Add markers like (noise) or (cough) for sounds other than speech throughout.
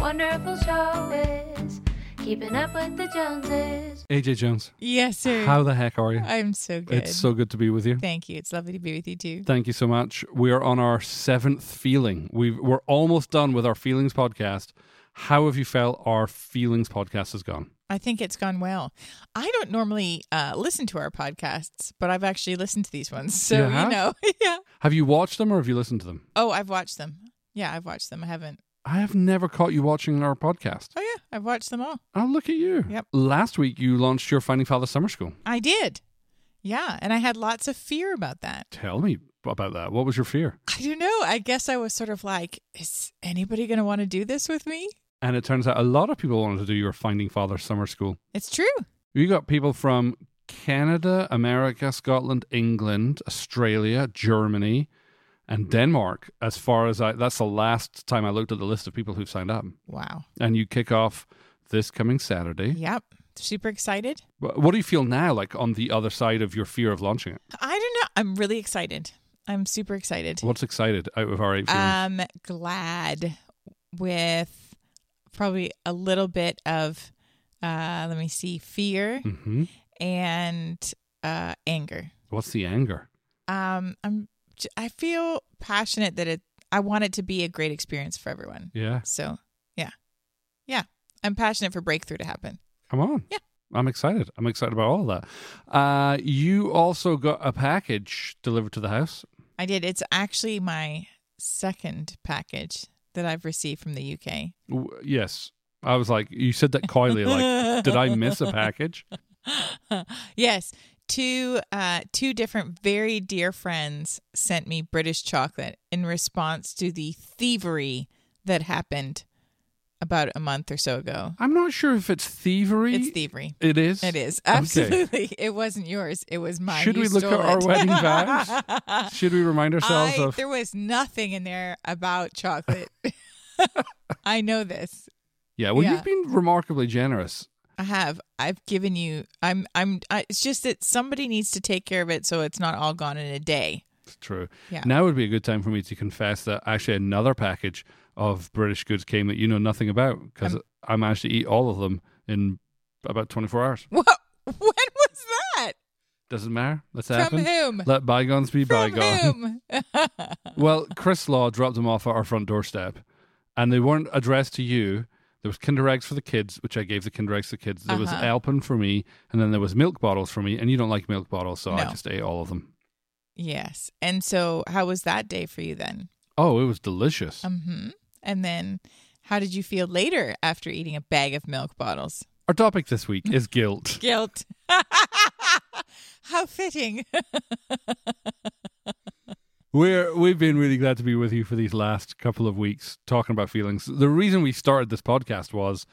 wonderful show is Keeping Up with the Joneses. AJ Jones, Yes, sir. how the heck are you? I'm so good. It's so good to be with you. Thank you. It's lovely to be with you too. Thank you so much. We are on our seventh feeling. We've, we're almost done with our feelings podcast. How have you felt our feelings podcast has gone? I think it's gone well. I don't normally uh, listen to our podcasts, but I've actually listened to these ones. So, You you, know, (laughs) yeah. Have you watched them or have you listened to them? Oh, I've watched them. Yeah, I've watched them. I haven't. I have never caught you watching our podcast. Oh, yeah. I've watched them all. Oh, look at you. Yep. Last week you launched your Finding Father Summer School. I did. Yeah. And I had lots of fear about that. Tell me about that. What was your fear? I don't know. I guess I was sort of like, is anybody going to want to do this with me? And it turns out a lot of people wanted to do your Finding Father Summer School. It's true. You got people from Canada, America, Scotland, England, Australia, Germany, and Denmark. As far as I, that's the last time I looked at the list of people who've signed up. Wow. And you kick off this coming Saturday. Yep. Super excited. What do you feel now, like on the other side of your fear of launching it? I don't know. I'm really excited. I'm super excited. What's excited out of our eight feelings? Um, glad with probably a little bit of, uh, let me see, fear hmm and uh, anger. What's the anger? Um, I'm, I feel passionate that it. I want it to be a great experience for everyone. Yeah, So, yeah, yeah, I'm passionate for breakthrough to happen. come on. Yeah. I'm excited. I'm excited about all of that. Uh, you also got a package delivered to the house. I did. It's actually my second package that I've received from the UK. W- Yes. I was like, you said that coyly, like, did I miss a (laughs) package? yes, two uh, two different very dear friends sent me British chocolate in response to the thievery that happened about a month or so ago. I'm not sure if it's thievery. It's thievery. It is. It is Okay. absolutely. (laughs) It wasn't yours. It was mine. Should You we look at our wedding (laughs) vows? Should we remind ourselves I, of? there was nothing in there about chocolate. (laughs) I know this. Yeah. Well, Yeah. you've been remarkably generous. I have. I've given you. I'm. I'm. I, it's just that somebody needs to take care of it, so it's not all gone in a day. It's true. Yeah. Now would be a good time for me to confess that actually another package of British goods came that you know nothing about because Um, I managed to eat all of them in about 24 hours. What? (laughs) When was that? Doesn't matter. Let's From happen. whom? Let bygones be From bygones. whom? (laughs) Well, Chris Law dropped them off at our front doorstep, and they weren't addressed to you. There was Kinder Eggs for the kids, which I gave the Kinder Eggs to the kids. There was Uh-huh. Alpen for me, and then there was milk bottles for me. And you don't like milk bottles, so I No. just ate all of them. yes. And so, how was that day for you then? Oh, it was delicious. hmm And then, how did you feel later after eating a bag of milk bottles? Our topic this week is guilt. (laughs) Guilt. (laughs) how fitting. (laughs) We're we've been really glad to be with you for these last couple of weeks talking about feelings. The reason we started this podcast was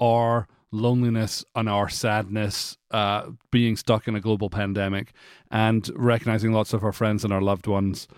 our loneliness and our sadness, uh, being stuck in a global pandemic, and recognizing lots of our friends and our loved ones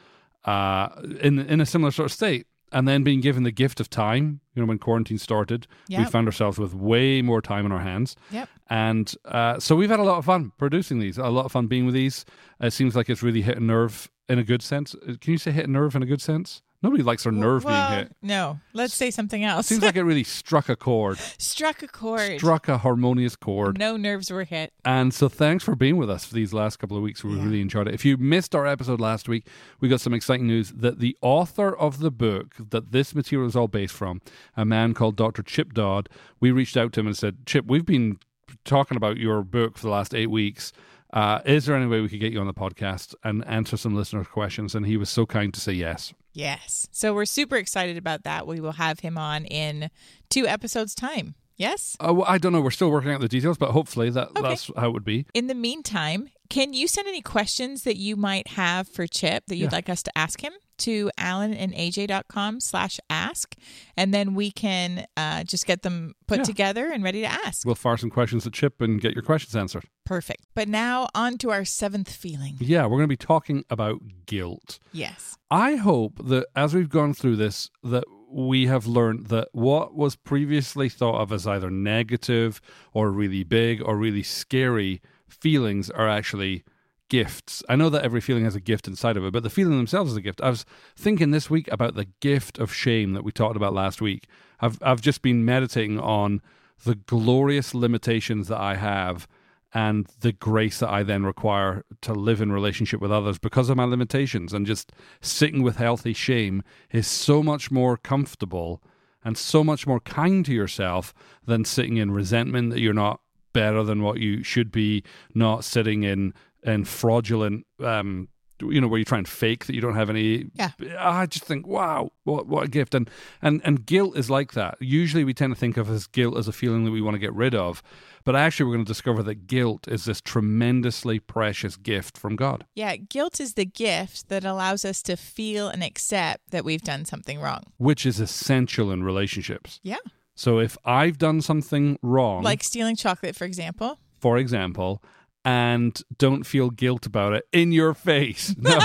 uh, in in a similar sort of state. And then being given the gift of time, you know, when quarantine started, we found ourselves with way more time on our hands. Yep. And uh, so we've had a lot of fun producing these, a lot of fun being with these. It seems like it's really hit a nerve in a good sense. Uh, Can you say hit a nerve in a good sense? Nobody likes their nerve well, being hit. No, let's say something else. Seems like it really (laughs) struck a chord, Struck a chord. struck a harmonious chord. No nerves were hit. And so thanks for being with us for these last couple of weeks. We Yeah. really enjoyed it. If you missed our episode last week, we got some exciting news that the author of the book that this material is all based from, a man called Dr. Chip Dodd, we reached out to him and said, Chip, we've been talking about your book for the last eight weeks. Uh, is there any way we could get you on the podcast and answer some listener questions? And he was so kind to say yes. Yes. So we're super excited about that. We will have him on in two episodes' time. Yes. Uh, well, I don't know. We're still working out the details, but hopefully that, Okay. that's how it would be. In the meantime, can you send any questions that you might have for Chip that you'd Yeah. like us to ask him to alanandaj.com slash ask, and then we can uh, just get them put Yeah. together and ready to ask. We'll fire some questions at Chip and get your questions answered. Perfect. But now on to our seventh feeling. Yeah, we're going to be talking about guilt. Yes. I hope that as we've gone through this, that we have learned that what was previously thought of as either negative or really big or really scary feelings are actually gifts. I know that every feeling has a gift inside of it, but the feeling themselves is a gift. I was thinking this week about the gift of shame that we talked about last week. I've I've just been meditating on the glorious limitations that I have and the grace that I then require to live in relationship with others because of my limitations. And just sitting with healthy shame is so much more comfortable and so much more kind to yourself than sitting in resentment that you're not better than what you should be, not sitting in in fraudulent um you know where you try and fake that you don't have any Yeah. i just think wow what what a gift and and and guilt is like that usually we tend to think of as guilt as a feeling that we want to get rid of but actually we're going to discover that guilt is this tremendously precious gift from god Yeah, guilt is the gift that allows us to feel and accept that we've done something wrong. which is essential in relationships Yeah. so if i've done something wrong Like stealing chocolate, for example. for example and don't feel guilt about it in your face (laughs) no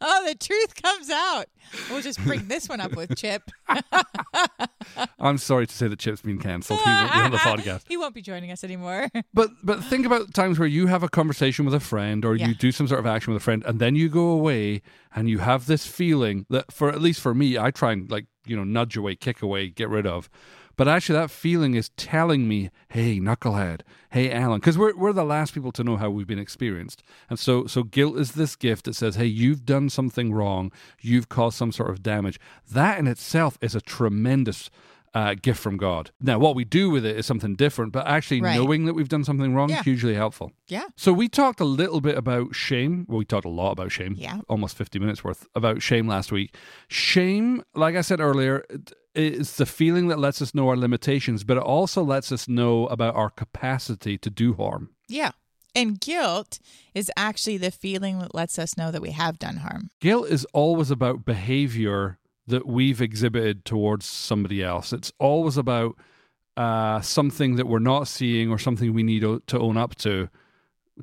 oh, the truth comes out. We'll just bring this one up with Chip. (laughs) i'm sorry to say that chip's been cancelled he won't be on the podcast (laughs) He won't be joining us anymore. But but think about times where you have a conversation with a friend or Yeah. you do some sort of action with a friend and then you go away and you have this feeling that for at least for me I try and like you know nudge away kick away get rid of but actually that feeling is telling me hey knucklehead hey Alan because we're we're the last people to know how we've been experienced and so so guilt is this gift that says hey you've done something wrong you've caused some sort of damage that in itself is a tremendous uh, gift from God. Now, what we do with it is something different, but actually Right. knowing that we've done something wrong Yeah. is hugely helpful. Yeah. So we talked a little bit about shame. Well, we talked a lot about shame. Yeah. Almost 50 minutes worth about shame last week. Shame, like I said earlier, it's the feeling that lets us know our limitations, but it also lets us know about our capacity to do harm. Yeah. And guilt is actually the feeling that lets us know that we have done harm. Guilt is always about behavior that we've exhibited towards somebody else. It's always about uh, something that we're not seeing or something we need o- to own up to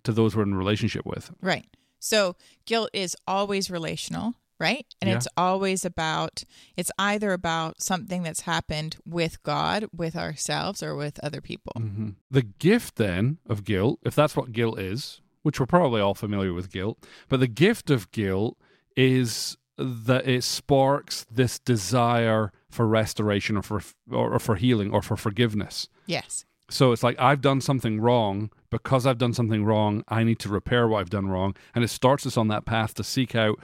to those we're in a relationship with. Right. So guilt is always relational, right? And Yeah. it's always about, it's either about something that's happened with God, with ourselves, or with other people. hmm The gift then of guilt, if that's what guilt is, which we're probably all familiar with guilt, but the gift of guilt is that it sparks this desire for restoration or for or, or for healing or for forgiveness. Yes. So it's like I've done something wrong because I've done something wrong. I need to repair what I've done wrong, and it starts us on that path to seek out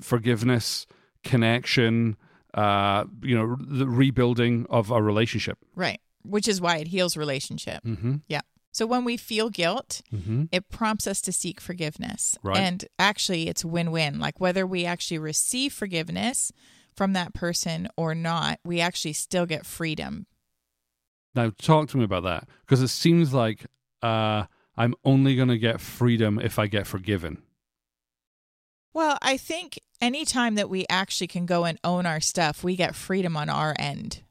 forgiveness, connection, uh, you know, the rebuilding of a relationship. Right. Which is why it heals relationship. Mm-hmm. Yeah. So when we feel guilt, Mm-hmm. it prompts us to seek forgiveness. Right. And actually, it's win win. Like whether we actually receive forgiveness from that person or not, we actually still get freedom. Now, talk to me about that because it seems like uh, I'm only going to get freedom if I get forgiven. Well, I think anytime that we actually can go and own our stuff, we get freedom on our end.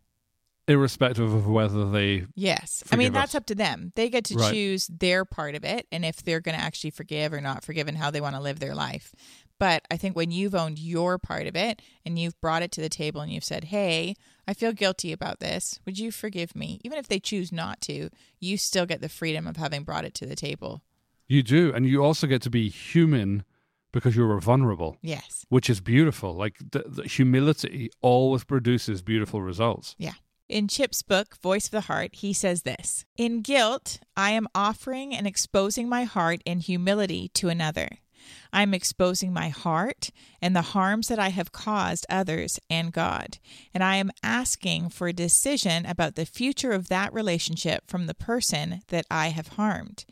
Irrespective of whether they, Yes. I mean, that's us. up to them. They get to Right. choose their part of it and if they're going to actually forgive or not forgive and how they want to live their life. But I think when you've owned your part of it and you've brought it to the table and you've said, hey, I feel guilty about this. Would you forgive me? Even if they choose not to, you still get the freedom of having brought it to the table. you do, and you also get to be human because you were vulnerable, Yes. which is beautiful. Like the, the humility always produces beautiful results. Yeah. In Chip's book, Voice of the Heart, he says this In guilt, I am offering and exposing my heart in humility to another. I am exposing my heart and the harms that I have caused others and God. And I am asking for a decision about the future of that relationship from the person that I have harmed.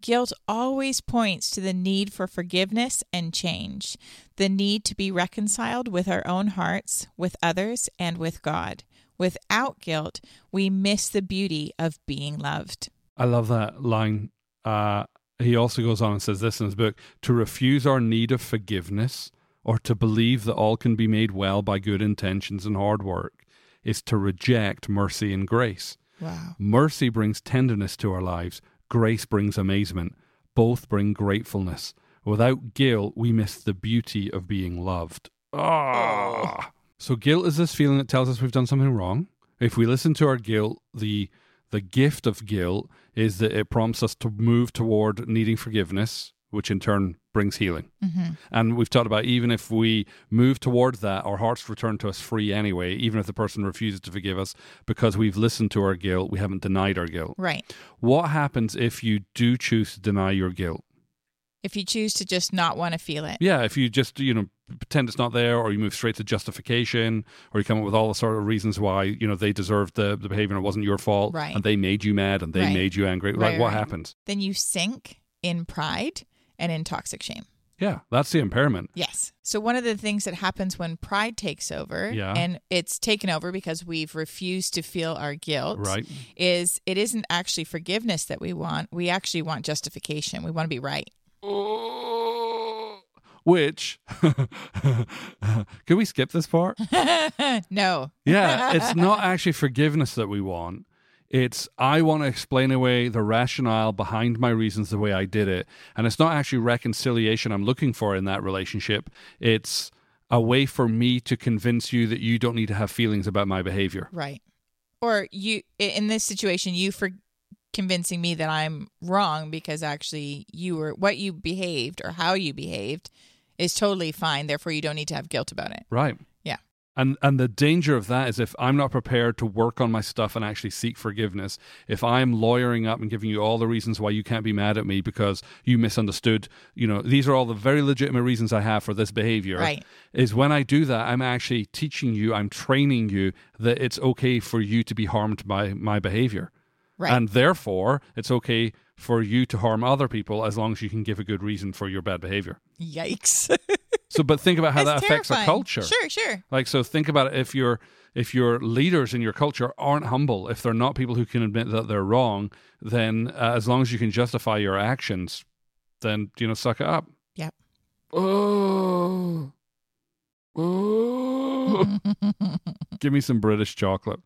Guilt always points to the need for forgiveness and change, the need to be reconciled with our own hearts, with others, and with God. Without guilt, we miss the beauty of being loved. I love that line. Uh, he also goes on and says this in his book to refuse our need of forgiveness or to believe that all can be made well by good intentions and hard work is to reject mercy and grace. Wow. Mercy brings tenderness to our lives, grace brings amazement. Both bring gratefulness. Without guilt, we miss the beauty of being loved. Ah. So guilt is this feeling that tells us we've done something wrong. If we listen to our guilt, the the gift of guilt is that it prompts us to move toward needing forgiveness, which in turn brings healing. hmm And we've talked about even if we move towards that, our hearts return to us free anyway, even if the person refuses to forgive us because we've listened to our guilt, we haven't denied our guilt. Right. What happens if you do choose to deny your guilt? If you choose to just not want to feel it. Yeah, if you just, you know, pretend it's not there or you move straight to justification or you come up with all the sort of reasons why, you know, they deserved the, the behavior and it wasn't your fault Right. and they made you mad and they Right. made you angry. Right, like what happens? Then you sink in pride and in toxic shame. Yeah, that's the impairment. Yes. So one of the things that happens when pride takes over, Yeah. and it's taken over because we've refused to feel our guilt, Right. is it isn't actually forgiveness that we want. We actually want justification. We want to be right. Which (laughs) can we skip this part? (laughs) no. Yeah, it's not actually forgiveness that we want. It's I want to explain away the rationale behind my reasons the way I did it. And it's not actually reconciliation I'm looking for in that relationship. It's a way for me to convince you that you don't need to have feelings about my behavior. Right. Or you in this situation, you for convincing me that I'm wrong because actually you were what you behaved or how you behaved is totally fine. Therefore, you don't need to have guilt about it. Right. And and the danger of that is if I'm not prepared to work on my stuff and actually seek forgiveness, if I'm lawyering up and giving you all the reasons why you can't be mad at me because you misunderstood, you know, these are all the very legitimate reasons I have for this behavior. Right. Is when I do that, I'm actually teaching you, I'm training you that it's okay for you to be harmed by my behavior. Right. And therefore, it's okay for you to harm other people as long as you can give a good reason for your bad behavior. Yikes. (laughs) So, but think about how that affects a culture. Sure, sure. Like so, think about it. If your if your leaders in your culture aren't humble, if they're not people who can admit that they're wrong, then uh, as long as you can justify your actions, then you know, suck it up. Yep. Oh, oh. (laughs) Give me some British chocolate.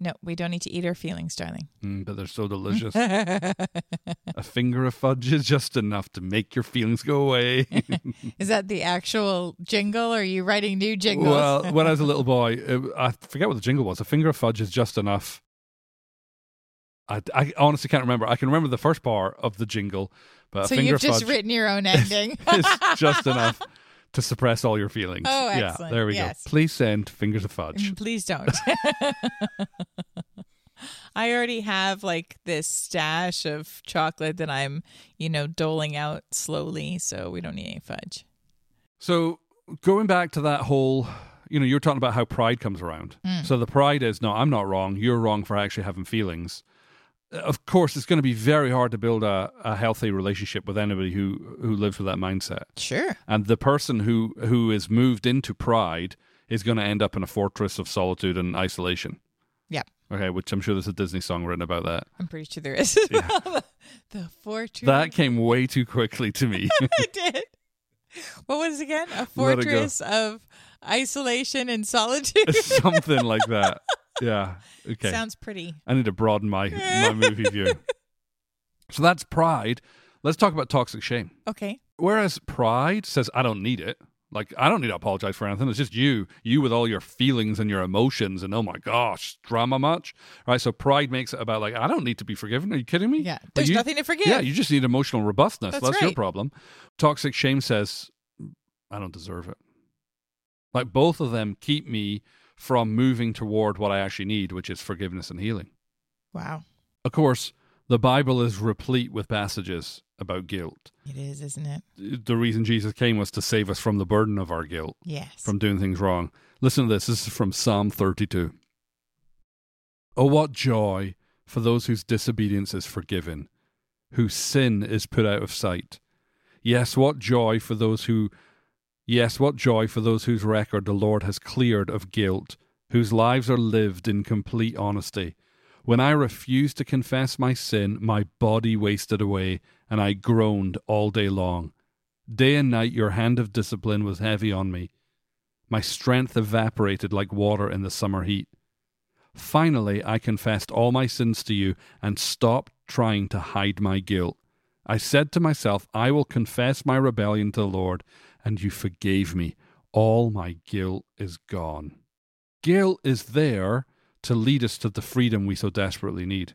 No, we don't need to eat our feelings, darling. Mm, but they're so delicious. (laughs) a finger of fudge is just enough to make your feelings go away. (laughs) Is that the actual jingle? Or are you writing new jingles? Well, (laughs) when I was a little boy, it, I forget what the jingle was. A finger of fudge is just enough. I, I honestly can't remember. I can remember the first part of the jingle, but a so you've just written your own ending. is just enough to suppress all your feelings. Oh, yeah, excellent. there we Yes. go. Please send fingers of fudge. Mm, Please don't. (laughs) I already have like this stash of chocolate that I'm, you know, doling out slowly, so we don't need any fudge. So going back to that whole, you know, you're talking about how pride comes around. Mm. So the pride is, no, I'm not wrong. You're wrong for actually having feelings. Of course, it's going to be very hard to build a, a healthy relationship with anybody who who lives with that mindset. Sure. And the person who who is moved into pride is going to end up in a fortress of solitude and isolation. Yep. Okay, which I'm sure there's a Disney song written about that. I'm pretty sure there is. Yeah. (laughs) the fortress. That came way too quickly to me. (laughs) I did. What was it again? A it fortress of isolation and solitude. Something like that. (laughs) Yeah. (laughs) Okay. Sounds pretty. I need to broaden my my (laughs) movie view. So that's pride. Let's talk about toxic shame. Okay. Whereas pride says, I don't need it. Like, I don't need to apologize for anything. It's just you, you with all your feelings and your emotions, and oh my gosh, drama much. Right. So pride makes it about, like, I don't need to be forgiven. Are you kidding me? Yeah. There's you- nothing to forgive. Yeah, you just need emotional robustness. That's That's, your problem. Toxic shame says, I don't deserve it. Like, both of them keep me from moving toward what I actually need, which is forgiveness and healing. wow. Of course, the Bible is replete with passages about guilt. It is, isn't it? The reason Jesus came was to save us from the burden of our guilt, Yes. from doing things wrong. Listen to this. This is from Psalm 32. Oh, what joy for those whose disobedience is forgiven, whose sin is put out of sight. Yes, what joy for those who Yes, what joy for those whose record the Lord has cleared of guilt, whose lives are lived in complete honesty. When I refused to confess my sin, my body wasted away, and I groaned all day long. Day and night your hand of discipline was heavy on me. My strength evaporated like water in the summer heat. Finally, I confessed all my sins to you and stopped trying to hide my guilt. I said to myself, I will confess my rebellion to the Lord, and you forgave me. All my guilt is gone. Guilt is there to lead us to the freedom we so desperately need.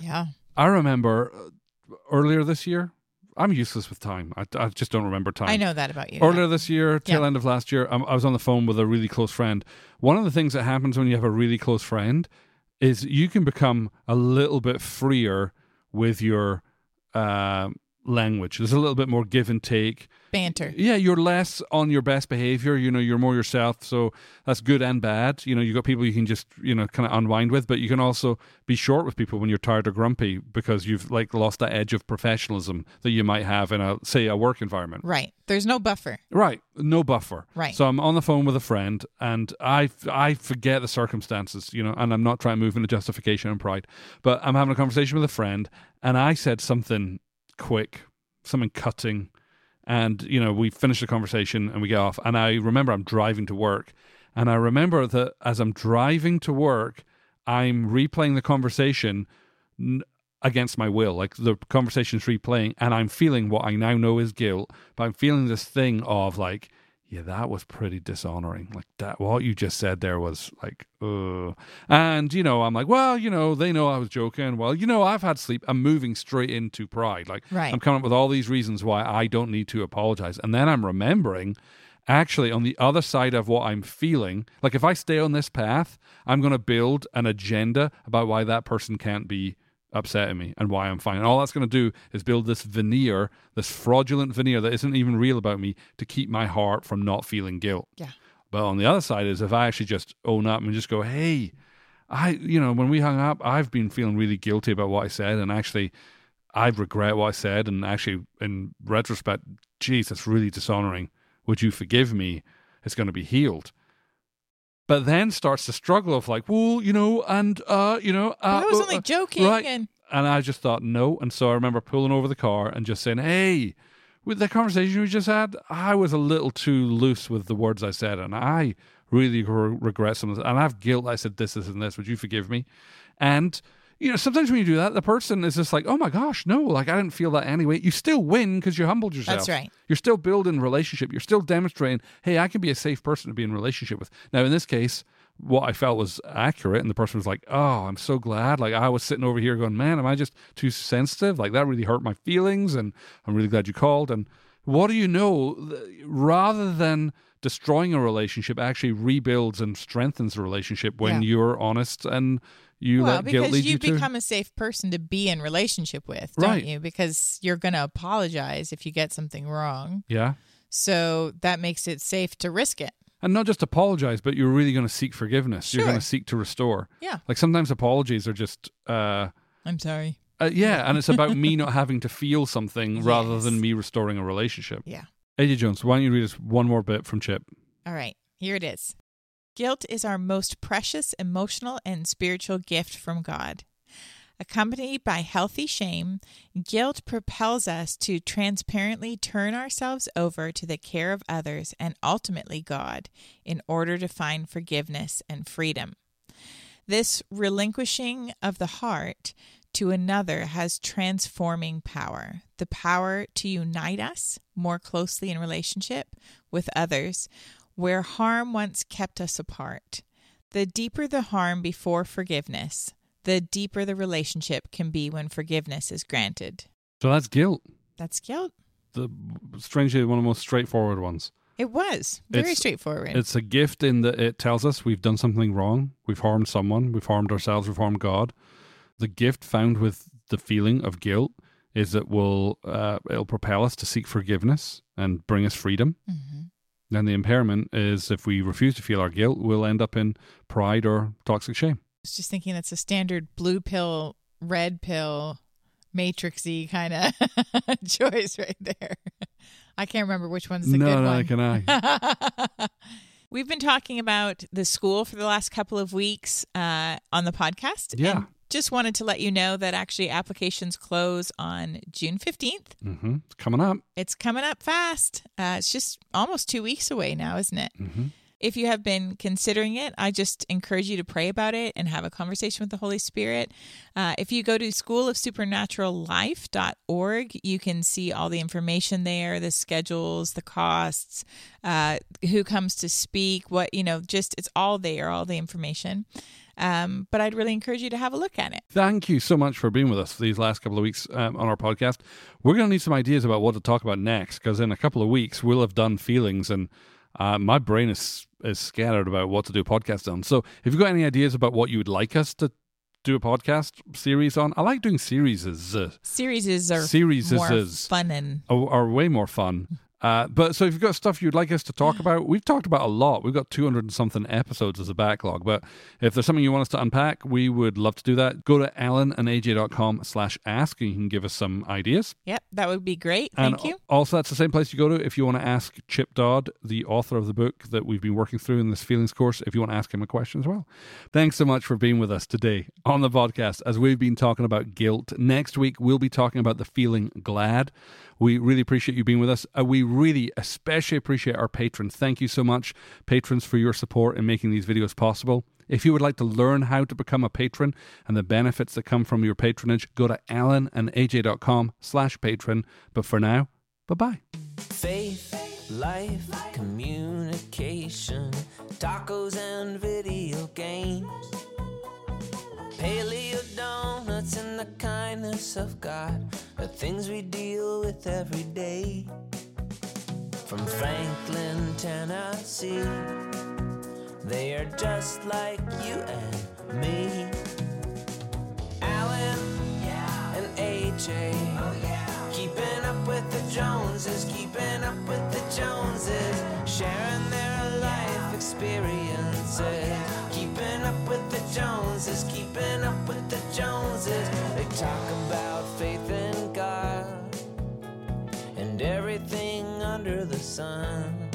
yeah. I remember uh, earlier this year, I'm useless with time. I, I just don't remember time. I know that about you. Earlier this year, tail Yeah. end of last year, I was on the phone with a really close friend. One of the things that happens when you have a really close friend is you can become a little bit freer with your uh, language. There's a little bit more give and take. Banter. Yeah, you're less on your best behavior. You know, you're more yourself. So that's good and bad. You know, you got people you can just you know kind of unwind with, but you can also be short with people when you're tired or grumpy because you've like lost that edge of professionalism that you might have in a say a work environment. Right. There's no buffer. Right, no buffer. Right. So I'm on the phone with a friend, and I I forget the circumstances, you know, and I'm not trying to move into justification and pride, but I'm having a conversation with a friend, and I said something quick, something cutting, and you know we finish the conversation and we get off, and I remember I'm driving to work, and I remember that as I'm driving to work, I'm replaying the conversation. Against my will. Like the conversation's replaying, and I'm feeling what I now know is guilt, but I'm feeling this thing of like, yeah, that was pretty dishonoring. Like that, what you just said there was like, uh. And you know, I'm like, well, you know, they know I was joking. Well, you know, I've had sleep. I'm moving straight into pride. Like, Right. I'm coming up with all these reasons why I don't need to apologize, and then I'm remembering. Actually, on the other side of what I'm feeling, like if I stay on this path, I'm going to build an agenda about why that person can't be upsetting me and why I'm fine. And all that's going to do is build this veneer, this fraudulent veneer that isn't even real about me to keep my heart from not feeling guilt. Yeah. But on the other side is if I actually just own up and just go, hey, I, you know, when we hung up, I've been feeling really guilty about what I said. And actually, I regret what I said. And actually, in retrospect, geez, that's really dishonoring. Would you forgive me? It's going to be healed. But then starts the struggle of like, well, you know, and, uh, you know, uh, I was uh, only uh, joking. right. And and I just thought no. And so I remember pulling over the car and just saying, "Hey, with the conversation we just had, I was a little too loose with the words I said, and I really re- regret some of this. And I have guilt. I said this, this, and this. Would you forgive me?" And you know, sometimes when you do that, the person is just like, "Oh my gosh, no! Like I didn't feel that anyway." You still win because you humbled yourself. That's right. You're still building relationship. You're still demonstrating, "Hey, I can be a safe person to be in relationship with." Now, in this case, what I felt was accurate, and the person was like, "Oh, I'm so glad." Like I was sitting over here going, "Man, am I just too sensitive? Like that really hurt my feelings." And I'm really glad you called. And what do you know? Rather than destroying a relationship, actually rebuilds and strengthens the relationship when Yeah. you're honest and you well, let guilt lead you you to. become a safe person to be in relationship with, don't Right. you? Because you're going to apologize if you get something wrong. yeah. So that makes it safe to risk it. And not just apologize, but you're really going to seek forgiveness. You're going to seek to restore. Yeah. Like sometimes apologies are just, uh, I'm sorry. uh, yeah, and it's about me (laughs) not having to feel something rather than me restoring a relationship. Yeah. AJ Jones, why don't you read us one more bit from Chip? All right, here it is. Guilt is our most precious emotional and spiritual gift from God. Accompanied by healthy shame, guilt propels us to transparently turn ourselves over to the care of others and ultimately God in order to find forgiveness and freedom. This relinquishing of the heart to another has transforming power the power to unite us more closely in relationship with others where harm once kept us apart. The deeper the harm before forgiveness, the deeper the relationship can be when forgiveness is granted. So that's guilt. That's guilt. The strangely one of the most straightforward ones. It was very It's- straightforward. It's a gift in that it tells us we've done something wrong, we've harmed someone, we've harmed ourselves, we've harmed God. The gift found with the feeling of guilt is that will uh, it'll propel us to seek forgiveness and bring us freedom. Mhm. And the impairment is if we refuse to feel our guilt, we'll end up in pride or toxic shame. I was just thinking that's a standard blue pill, red pill, matrixy kind of (laughs) choice right there. (laughs) I can't remember which one's the no, good no, one. can I? (laughs) We've been talking about the school for the last couple of weeks uh, on the podcast. Yeah. Just wanted to let you know that actually applications close on June 15th. hmm It's coming up. It's coming up fast. Uh, it's just almost two weeks away now, isn't it? hmm If you have been considering it, I just encourage you to pray about it and have a conversation with the Holy Spirit. Uh, if you go to schoolofsupernaturallife.org, you can see all the information there, the schedules, the costs, uh, who comes to speak, what, you know, just it's all there, all the information. Um, but I'd really encourage you to have a look at it. Thank you so much for being with us these last couple of weeks um, on our podcast. We're going to need some ideas about what to talk about next because in a couple of weeks we'll have done feelings and uh, my brain is is scattered about what to do a podcast on. So if you've got any ideas about what you would like us to do a podcast series on, I like doing series. Series are Series more is- fun and are, are way more fun. Uh, but so if you've got stuff you'd like us to talk about, we've talked about a lot. We've got 200 and something episodes as a backlog. But if there's something you want us to unpack, we would love to do that. Go to alanandaj.com slash ask and you can give us some ideas. yep, that would be great. And Thank you. Also, that's the same place you go to if you want to ask Chip Dodd, the author of the book that we've been working through in this feelings course, if you want to ask him a question as well. Thanks so much for being with us today on the podcast as we've been talking about guilt. Next week, we'll be talking about the feeling glad. We really appreciate you being with us. Uh, we really especially appreciate our patrons. Thank you so much, patrons, for your support in making these videos possible. If you would like to learn how to become a patron and the benefits that come from your patronage, go to alanandaj.com slash patron. But for now, bye-bye. Faith, life, communication, tacos and video games. Paleo donuts and the kindness of God, the things we deal with every day. From Franklin, Tennessee, they are just like you and me. Alan and AJ. Oh, keeping up with the Joneses, keeping up with the Joneses, sharing their life experiences. Oh, keeping up with the Joneses, keeping up with the Joneses. They talk about faith in sun.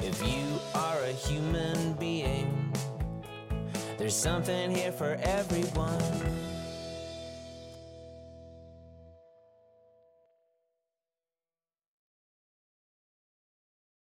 If you are a human being, there's something here for everyone.